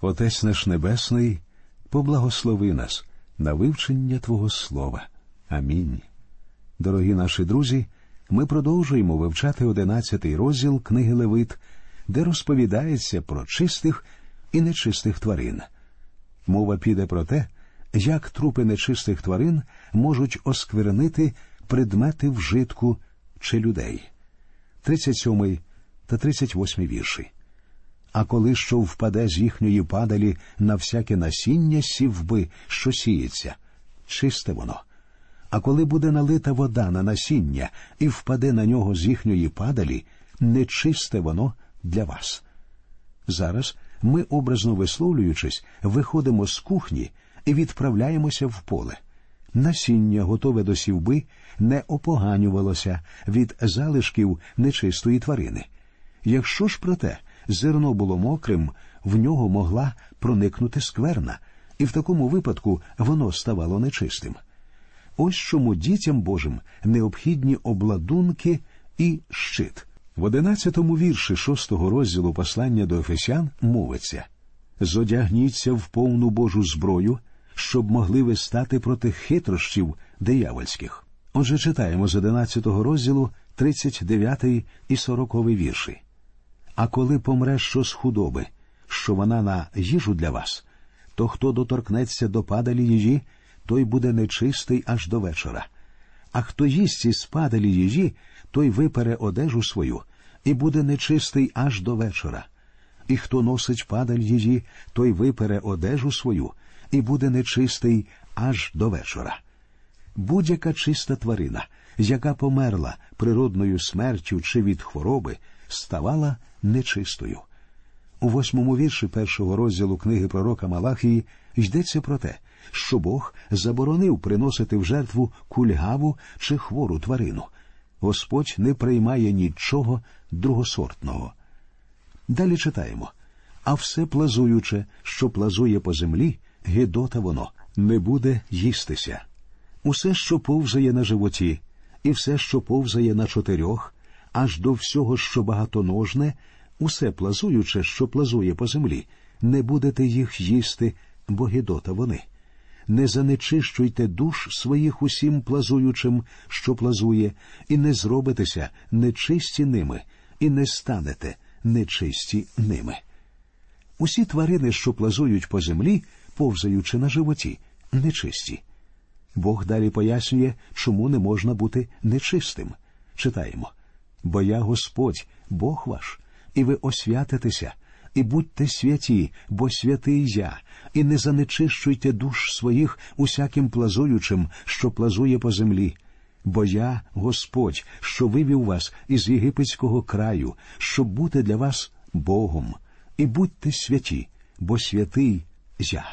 Отець наш Небесний, поблагослови нас на вивчення Твого Слова. Амінь. Дорогі наші друзі, ми продовжуємо вивчати одинадцятий розділ книги Левит, де розповідається про чистих і нечистих тварин. Мова піде про те, як трупи нечистих тварин можуть осквернити предмети вжитку чи людей. 37 та 38 вірші. А коли що впаде з їхньої падалі на всяке насіння сівби, що сіється, чисте воно. А коли буде налита вода на насіння і впаде на нього з їхньої падалі, нечисте воно для вас. Зараз ми, образно висловлюючись, виходимо з кухні і відправляємося в поле. Насіння, готове до сівби, не опоганювалося від залишків нечистої тварини. Якщо ж проте зерно було мокрим, в нього могла проникнути скверна, і в такому випадку воно ставало нечистим. Ось чому дітям Божим необхідні обладунки і щит. В одинадцятому вірші шостого розділу послання до Ефесян мовиться Зодягніться в повну Божу зброю, щоб могли ви стати проти хитрощів диявольських. Отже, читаємо з одинадцятого розділу 39 і 40 вірші. А коли помре що з худоби, що вона на їжу для вас, то хто доторкнеться до падалі їжі, той буде нечистий аж до вечора. А хто їсть із падалі їжі, той випере одежу свою і буде нечистий аж до вечора. І хто носить падаль їжі, той випере одежу свою і буде нечистий аж до вечора. Будь-яка чиста тварина, яка померла природною смертю чи від хвороби, ставала нечистою. У восьмому вірші першого розділу книги пророка Малахії йдеться про те, що Бог заборонив приносити в жертву кульгаву чи хвору тварину. Господь не приймає нічого другосортного. Далі читаємо а все плазуюче, що плазує по землі, гидота воно не буде їстися. Усе, що повзає на животі, і все, що повзає на чотирьох, аж до всього, що багатоножне, усе плазуюче, що плазує по землі, не будете їх їсти, бо гидота вони. Не занечищуйте душ своїх усім плазуючим, що плазує, і не зробитеся нечисті ними, і не станете нечисті ними. Усі тварини, що плазують по землі, повзаючи на животі, нечисті. Бог далі пояснює, чому не можна бути нечистим. Читаємо бо я Господь, Бог ваш, і ви освятитеся, і будьте святі, бо святий я, і не занечищуйте душ своїх усяким плазуючим, що плазує по землі. Бо я Господь, що вивів вас із єгипетського краю, щоб бути для вас Богом, і будьте святі, бо святий я.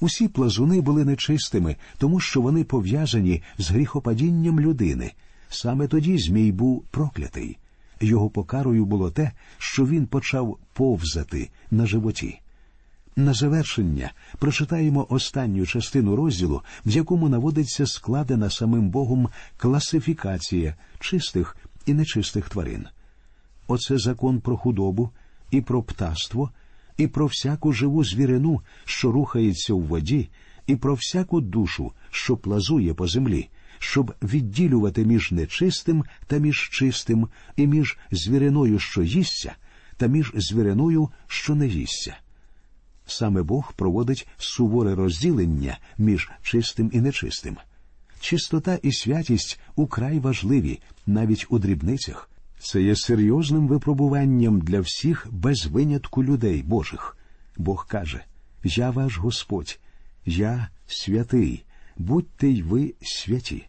Усі плазуни були нечистими, тому що вони пов'язані з гріхопадінням людини. Саме тоді Змій був проклятий. Його покарою було те, що він почав повзати на животі. На завершення прочитаємо останню частину розділу, в якому наводиться складена самим Богом класифікація чистих і нечистих тварин. Оце закон про худобу і про птаство, і про всяку живу звірину, що рухається у воді, і про всяку душу, що плазує по землі, щоб відділювати між нечистим та між чистим, і між звіриною, що їсться, та між звіриною, що не їсться. Саме Бог проводить суворе розділення між чистим і нечистим. Чистота і святість украй важливі, навіть у дрібницях. Це є серйозним випробуванням для всіх без винятку людей Божих. Бог каже: Я ваш Господь, я святий, будьте й ви святі.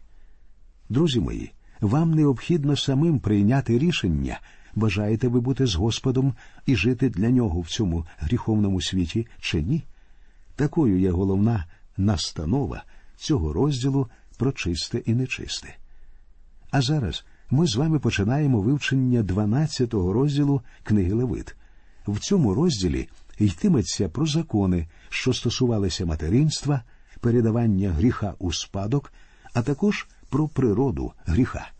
Друзі мої, вам необхідно самим прийняти рішення, бажаєте ви бути з Господом і жити для нього в цьому гріховному світі чи ні? Такою є головна настанова цього розділу про чисте і нечисте. А зараз ми з вами починаємо вивчення 12-го розділу книги Левит. В цьому розділі йтиметься про закони, що стосувалися материнства, передавання гріха у спадок, а також про природу гріха.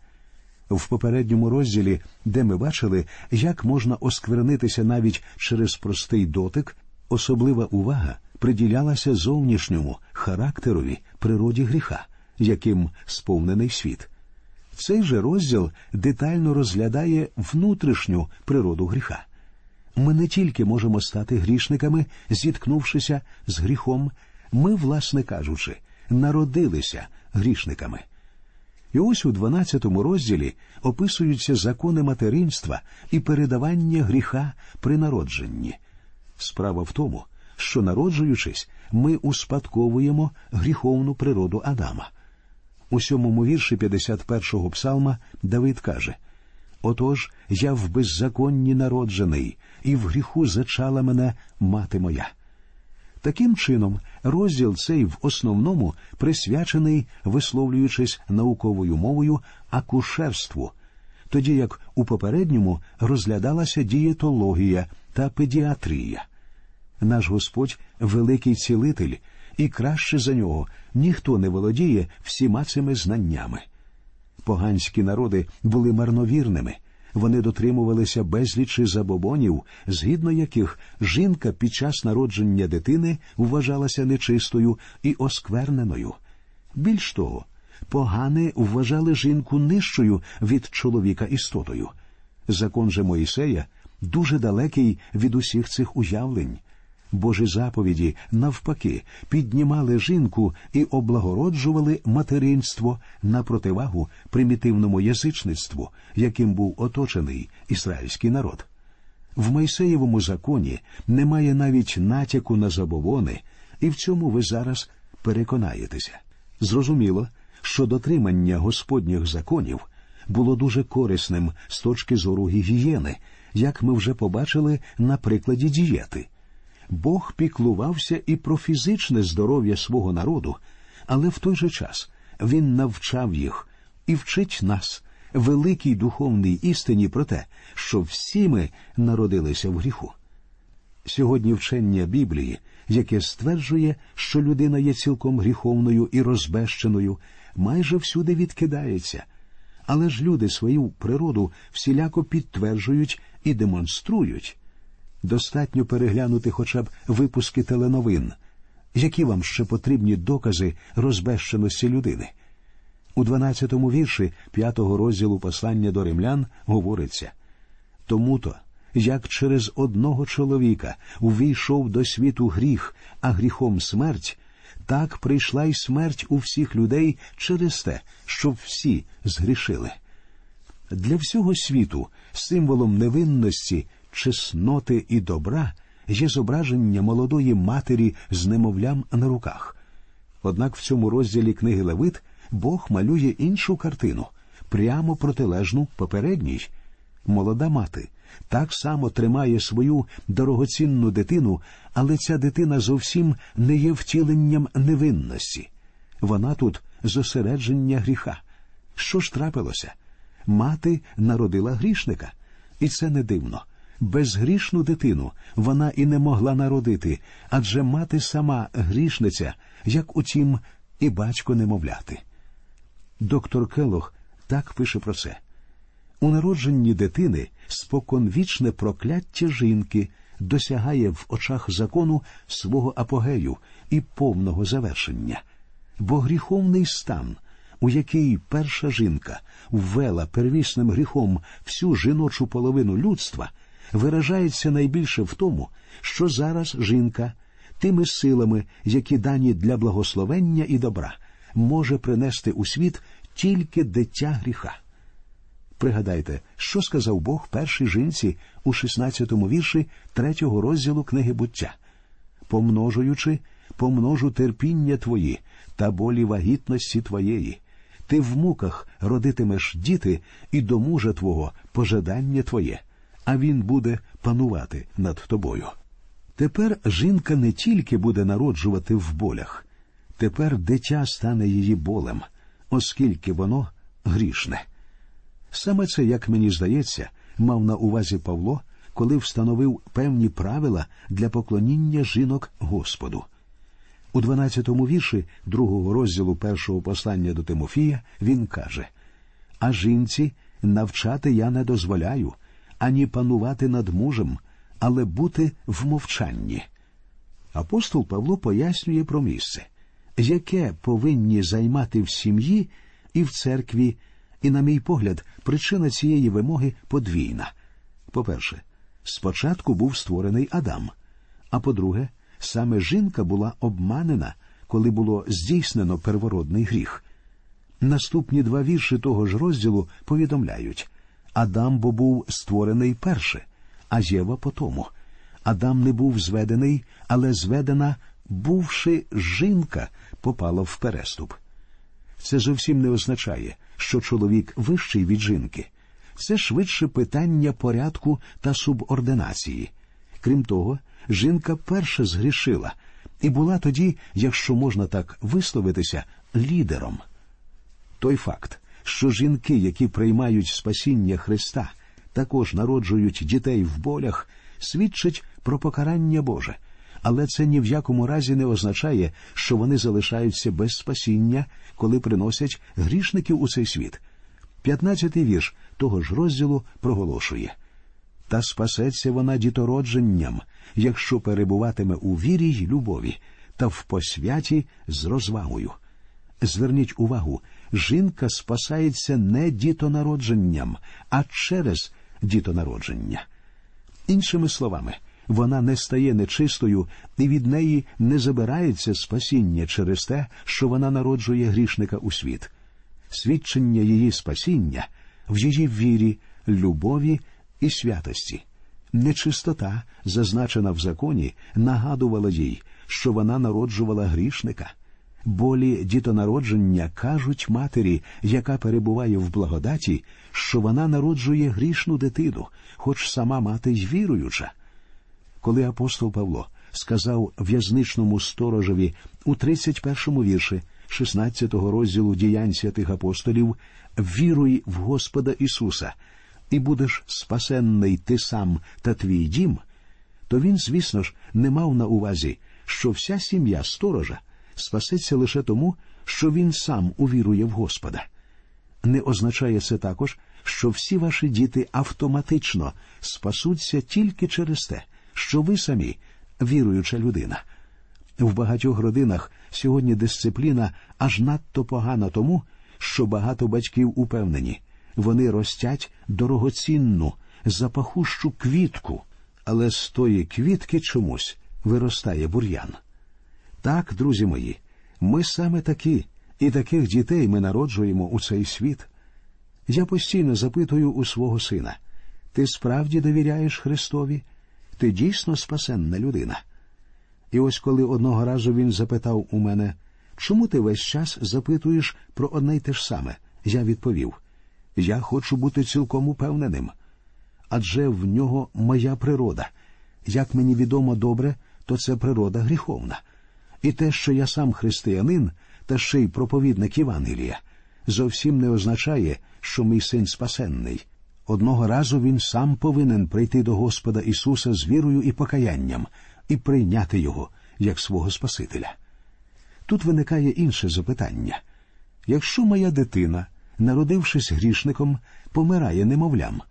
В попередньому розділі, де ми бачили, як можна осквернитися навіть через простий дотик, особлива увага приділялася зовнішньому характерові природі гріха, яким сповнений світ. Цей же розділ детально розглядає внутрішню природу гріха. Ми не тільки можемо стати грішниками, зіткнувшися з гріхом, ми, власне кажучи, народилися грішниками. І ось у 12 розділі описуються закони материнства і передавання гріха при народженні. Справа в тому, що, народжуючись, ми успадковуємо гріховну природу Адама. У сьомому вірші 51-го псалма Давид каже Отож я в беззаконні народжений, і в гріху зачала мене мати моя. Таким чином, розділ цей в основному присвячений, висловлюючись науковою мовою, акушерству, тоді як у попередньому розглядалася дієтологія та педіатрія. Наш Господь великий цілитель, і краще за нього ніхто не володіє всіма цими знаннями. Поганські народи були марновірними. Вони дотримувалися безлічі забобонів, згідно яких жінка під час народження дитини вважалася нечистою і оскверненою. Більш того, погани вважали жінку нижчою від чоловіка істотою. Закон же Моїсея дуже далекий від усіх цих уявлень. Божі заповіді, навпаки, піднімали жінку і облагороджували материнство на противагу примітивному язичництву, яким був оточений ізраїльський народ. В Майсеєвому законі немає навіть натяку на забобони, і в цьому ви зараз переконаєтеся. Зрозуміло, що дотримання господніх законів було дуже корисним з точки зору гігієни, як ми вже побачили на прикладі дієти. Бог піклувався і про фізичне здоров'я свого народу, але в той же час він навчав їх і вчить нас великій духовній істині про те, що всі ми народилися в гріху. Сьогодні вчення Біблії, яке стверджує, що людина є цілком гріховною і розбещеною, майже всюди відкидається. Але ж люди свою природу всіляко підтверджують і демонструють. Достатньо переглянути хоча б випуски теленовин, які вам ще потрібні докази розбещеності людини. У 12-му вірші п'ятого розділу послання до римлян говориться тому то, як через одного чоловіка увійшов до світу гріх, а гріхом смерть, так прийшла й смерть у всіх людей через те, що всі згрішили. Для всього світу символом невинності чесноти і добра є зображення молодої матері з немовлям на руках. Однак в цьому розділі книги Левит Бог малює іншу картину, прямо протилежну попередній. Молода мати так само тримає свою дорогоцінну дитину, але ця дитина зовсім не є втіленням невинності. Вона тут зосередження гріха. Що ж трапилося? Мати народила грішника, і це не дивно безгрішну дитину вона і не могла народити, адже мати сама грішниця, як утім, і батько немовляти. Доктор Келох так пише про це. У народженні дитини споконвічне прокляття жінки досягає в очах закону свого апогею і повного завершення, бо гріховний стан, у який перша жінка ввела первісним гріхом всю жіночу половину людства, виражається найбільше в тому, що зараз жінка тими силами, які дані для благословення і добра, може принести у світ тільки дитя гріха. Пригадайте, що сказав Бог першій жінці у 16-му вірші третього розділу книги буття. Помножуючи, помножу терпіння твої та болі вагітності твоєї. Ти в муках родитимеш діти, і до мужа твого пожадання твоє а він буде панувати над тобою. Тепер жінка не тільки буде народжувати в болях, тепер дитя стане її болем, оскільки воно грішне. Саме це, як мені здається, мав на увазі Павло, коли встановив певні правила для поклоніння жінок Господу. У 12-му вірші другого розділу першого послання до Тимофія він каже: А жінці навчати я не дозволяю, ані панувати над мужем, але бути в мовчанні. Апостол Павло пояснює про місце, яке повинні займати в сім'ї і в церкві, і, на мій погляд, причина цієї вимоги подвійна. По-перше, спочатку був створений Адам, а по-друге, саме жінка була обманена, коли було здійснено первородний гріх. Наступні два вірші того ж розділу повідомляють Адам бо був створений перше, а Єва по тому. Адам не був зведений, але зведена, бувши жінка, попала в переступ. Це зовсім не означає, що чоловік вищий від жінки. Це швидше питання порядку та субординації. Крім того, жінка перша згрішила і була тоді, якщо можна так висловитися, лідером. Той факт, що жінки, які приймають спасіння Христа, також народжують дітей в болях, свідчить про покарання Боже, але це ні в якому разі не означає, що вони залишаються без спасіння, коли приносять грішників у цей світ. П'ятнадцятий вірш того ж розділу проголошує та спасеться вона дітородженням, якщо перебуватиме у вірі й любові та в посвяті з розвагою. Зверніть увагу, жінка спасається не дітонародженням, а через дітонародження. Іншими словами, вона не стає нечистою і від неї не забирається спасіння через те, що вона народжує грішника у світ. Свідчення її спасіння в її вірі, любові і святості. Нечистота, зазначена в законі, нагадувала їй, що вона народжувала грішника. Болі дітонародження кажуть матері, яка перебуває в благодаті, що вона народжує грішну дитину, хоч сама мати й віруюча. Коли апостол Павло сказав в'язничному сторожеві у 31-му вірші 16-го розділу діянь святих апостолів Віруй в Господа Ісуса, і будеш спасенний ти сам та твій дім, то він, звісно ж, не мав на увазі, що вся сім'я сторожа спасеться лише тому, що він сам увірує в Господа. Не означає це також, що всі ваші діти автоматично спасуться тільки через те, що ви самі віруюча людина. В багатьох родинах сьогодні дисципліна аж надто погана тому, що багато батьків упевнені, вони ростять дорогоцінну, запахущу квітку, але з тої квітки чомусь виростає бур'ян. Так, друзі мої, ми саме такі, і таких дітей ми народжуємо у цей світ. Я постійно запитую у свого сина ти справді довіряєш Христові? Ти дійсно спасенна людина? І ось коли одного разу він запитав у мене, чому ти весь час запитуєш про одне й те ж саме, я відповів я хочу бути цілком упевненим. Адже в нього моя природа. Як мені відомо добре, то це природа гріховна. І те, що я сам християнин, та ще й проповідник Євангелія, зовсім не означає, що мій син спасенний. Одного разу він сам повинен прийти до Господа Ісуса з вірою і покаянням і прийняти Його як свого Спасителя. Тут виникає інше запитання якщо моя дитина, народившись грішником, помирає немовлям,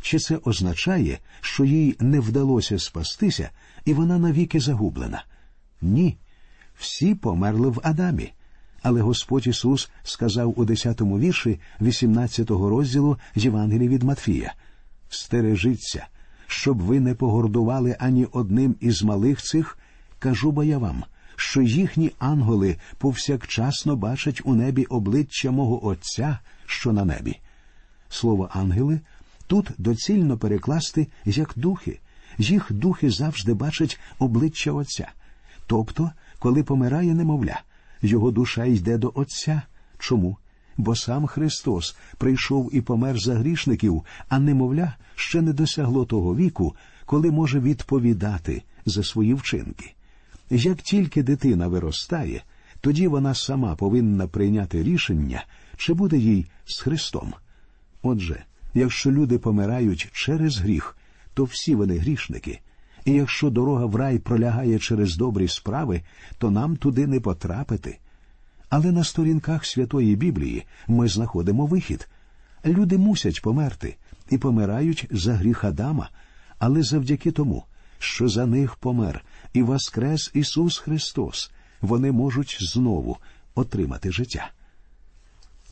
чи це означає, що їй не вдалося спастися, і вона навіки загублена? Ні. Всі померли в Адамі. Але Господь Ісус сказав у 10-му вірші 18-го розділу Євангелії від Матфія Стережіться, щоб ви не погордували ані одним із малих цих, кажу бо я вам, що їхні ангели повсякчасно бачать у небі обличчя мого Отця, що на небі. Слово ангели тут доцільно перекласти як духи, їх духи завжди бачать обличчя Отця. Тобто, коли помирає немовля, його душа йде до Отця. Чому? Бо сам Христос прийшов і помер за грішників, а немовля ще не досягло того віку, коли може відповідати за свої вчинки. Як тільки дитина виростає, тоді вона сама повинна прийняти рішення, чи буде їй з Христом. Отже, якщо люди помирають через гріх, то всі вони грішники. І якщо дорога в рай пролягає через добрі справи, то нам туди не потрапити. Але на сторінках Святої Біблії ми знаходимо вихід. Люди мусять померти і помирають за гріх Адама, але завдяки тому, що за них помер і воскрес Ісус Христос, вони можуть знову отримати життя.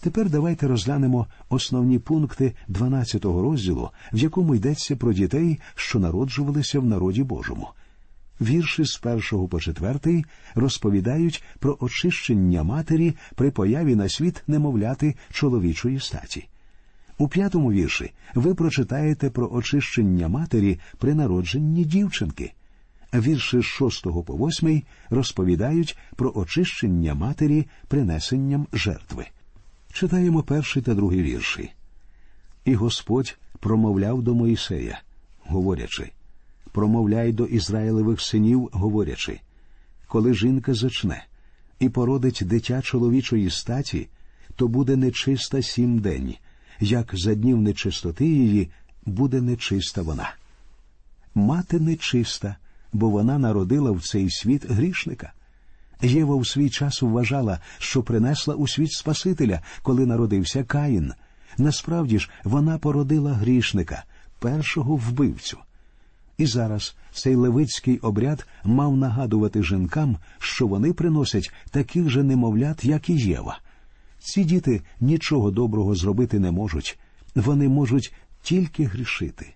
Тепер давайте розглянемо основні пункти 12-го розділу, в якому йдеться про дітей, що народжувалися в народі Божому. Вірші з першого по четвертий розповідають про очищення матері при появі на світ немовляти чоловічої статі. У п'ятому вірші ви прочитаєте про очищення матері при народженні дівчинки. Вірші з шостого по восьмий розповідають про очищення матері принесенням жертви. Читаємо перший та другий вірші. І Господь промовляв до Моїсея, говорячи промовляй до Ізраїлевих синів, говорячи коли жінка зачне і породить дитя чоловічої статі, то буде нечиста сім день, як за днів нечистоти її буде нечиста вона. Мати нечиста, бо вона народила в цей світ грішника. Єва в свій час вважала, що принесла у світ Спасителя, коли народився Каїн. Насправді ж вона породила грішника, першого вбивцю. І зараз цей левицький обряд мав нагадувати жінкам, що вони приносять таких же немовлят, як і Єва. Ці діти нічого доброго зробити не можуть, вони можуть тільки грішити.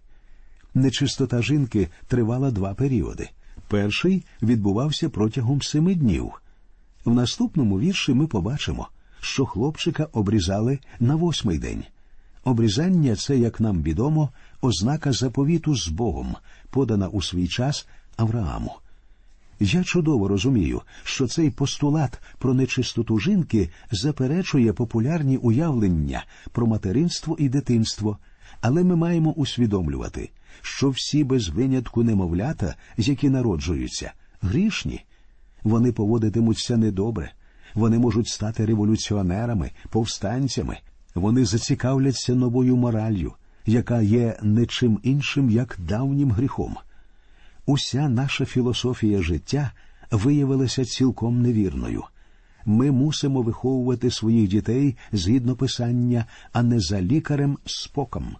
Нечистота жінки тривала два періоди. Перший відбувався протягом семи днів. В наступному вірші ми побачимо, що хлопчика обрізали на восьмий день. Обрізання це, як нам відомо, ознака заповіту з Богом, подана у свій час Аврааму. Я чудово розумію, що цей постулат про нечистоту жінки заперечує популярні уявлення про материнство і дитинство, але ми маємо усвідомлювати, що всі без винятку немовлята, які народжуються, грішні, вони поводитимуться недобре, вони можуть стати революціонерами, повстанцями, вони зацікавляться новою мораллю, яка є не чим іншим, як давнім гріхом. Уся наша філософія життя виявилася цілком невірною. Ми мусимо виховувати своїх дітей згідно писання, а не за лікарем споком.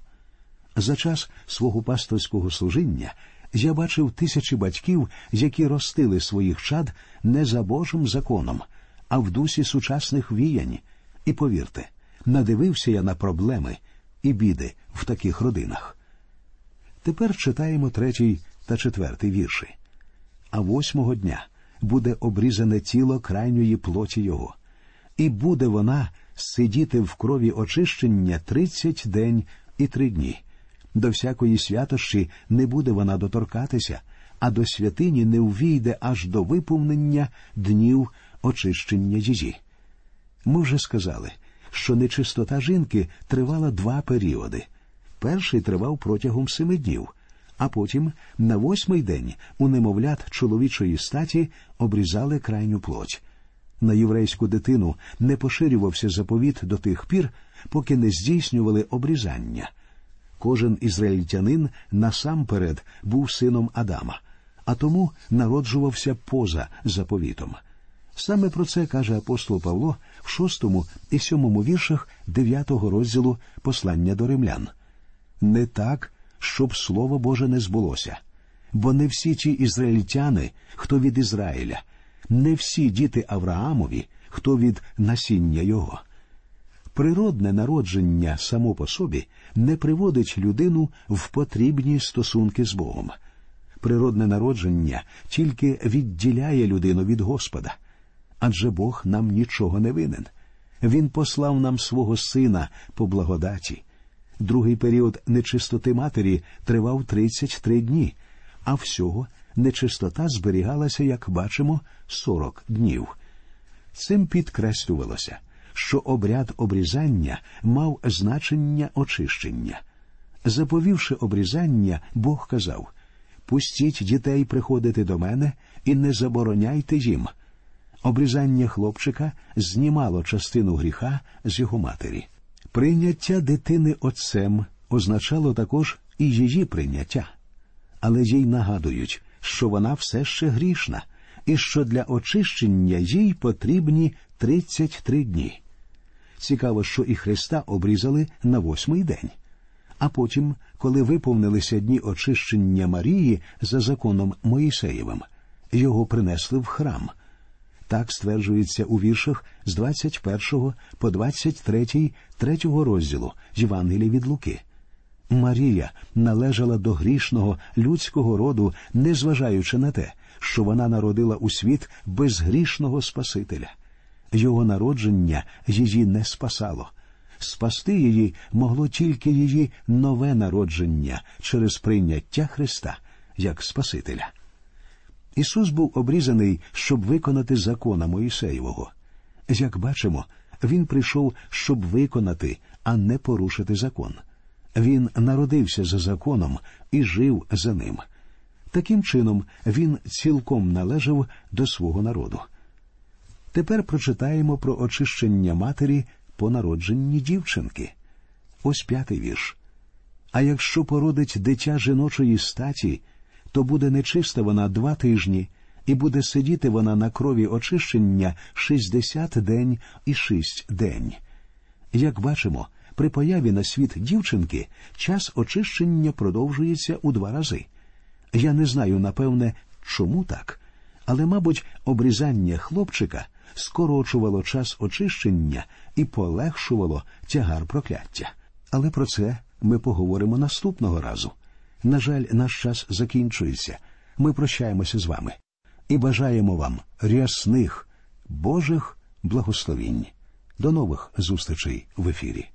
За час свого пасторського служіння я бачив тисячі батьків, які ростили своїх чад не за Божим законом, а в дусі сучасних віянь. І повірте, надивився я на проблеми і біди в таких родинах. Тепер читаємо третій та четвертий вірші. А восьмого дня буде обрізане тіло крайньої плоті його, і буде вона сидіти в крові очищення тридцять день і три дні. До всякої святощі не буде вона доторкатися, а до святині не увійде аж до виповнення днів очищення її. Ми вже сказали, що нечистота жінки тривала два періоди. Перший тривав протягом семи днів, а потім на восьмий день у немовлят чоловічої статі обрізали крайню плоть. На єврейську дитину не поширювався заповіт до тих пір, поки не здійснювали обрізання. Кожен ізраїльтянин насамперед був сином Адама, а тому народжувався поза заповітом. Саме про це каже апостол Павло в шостому і сьомому віршах дев'ятого розділу послання до римлян. Не так, щоб слово Боже не збулося, бо не всі ті ізраїльтяни, хто від Ізраїля, не всі діти Авраамові, хто від насіння його. Природне народження само по собі не приводить людину в потрібні стосунки з Богом. Природне народження тільки відділяє людину від Господа адже Бог нам нічого не винен. Він послав нам свого сина по благодаті. Другий період нечистоти матері тривав 33 дні, а всього нечистота зберігалася, як бачимо, 40 днів. Цим підкреслювалося, що обряд обрізання мав значення очищення. Заповівши обрізання, Бог казав Пустіть дітей приходити до мене і не забороняйте їм. Обрізання хлопчика знімало частину гріха з його матері. Прийняття дитини отцем означало також і її прийняття, але їй нагадують, що вона все ще грішна, і що для очищення їй потрібні 33 дні. Цікаво, що і Христа обрізали на восьмий день. А потім, коли виповнилися дні очищення Марії за законом Моїсеєвим, його принесли в храм. Так стверджується у віршах з 21 по 23 третього розділу Євангелії від Луки. Марія належала до грішного людського роду, незважаючи на те, що вона народила у світ безгрішного Спасителя. Його народження її не спасало. Спасти її могло тільки її нове народження через прийняття Христа як Спасителя. Ісус був обрізаний, щоб виконати закона Моїсеєвого. Як бачимо, Він прийшов, щоб виконати, а не порушити закон. Він народився за законом і жив за ним. Таким чином, він цілком належав до свого народу. Тепер прочитаємо про очищення матері по народженні дівчинки. Ось п'ятий вірш. А якщо породить дитя жіночої статі, то буде нечиста вона два тижні, і буде сидіти вона на крові очищення шістдесят день і шість день. Як бачимо, при появі на світ дівчинки час очищення продовжується у два рази. Я не знаю, напевне, чому так, але, мабуть, обрізання хлопчика скорочувало час очищення і полегшувало тягар прокляття. Але про це ми поговоримо наступного разу. На жаль, наш час закінчується. Ми прощаємося з вами і бажаємо вам рясних Божих благословінь. До нових зустрічей в ефірі.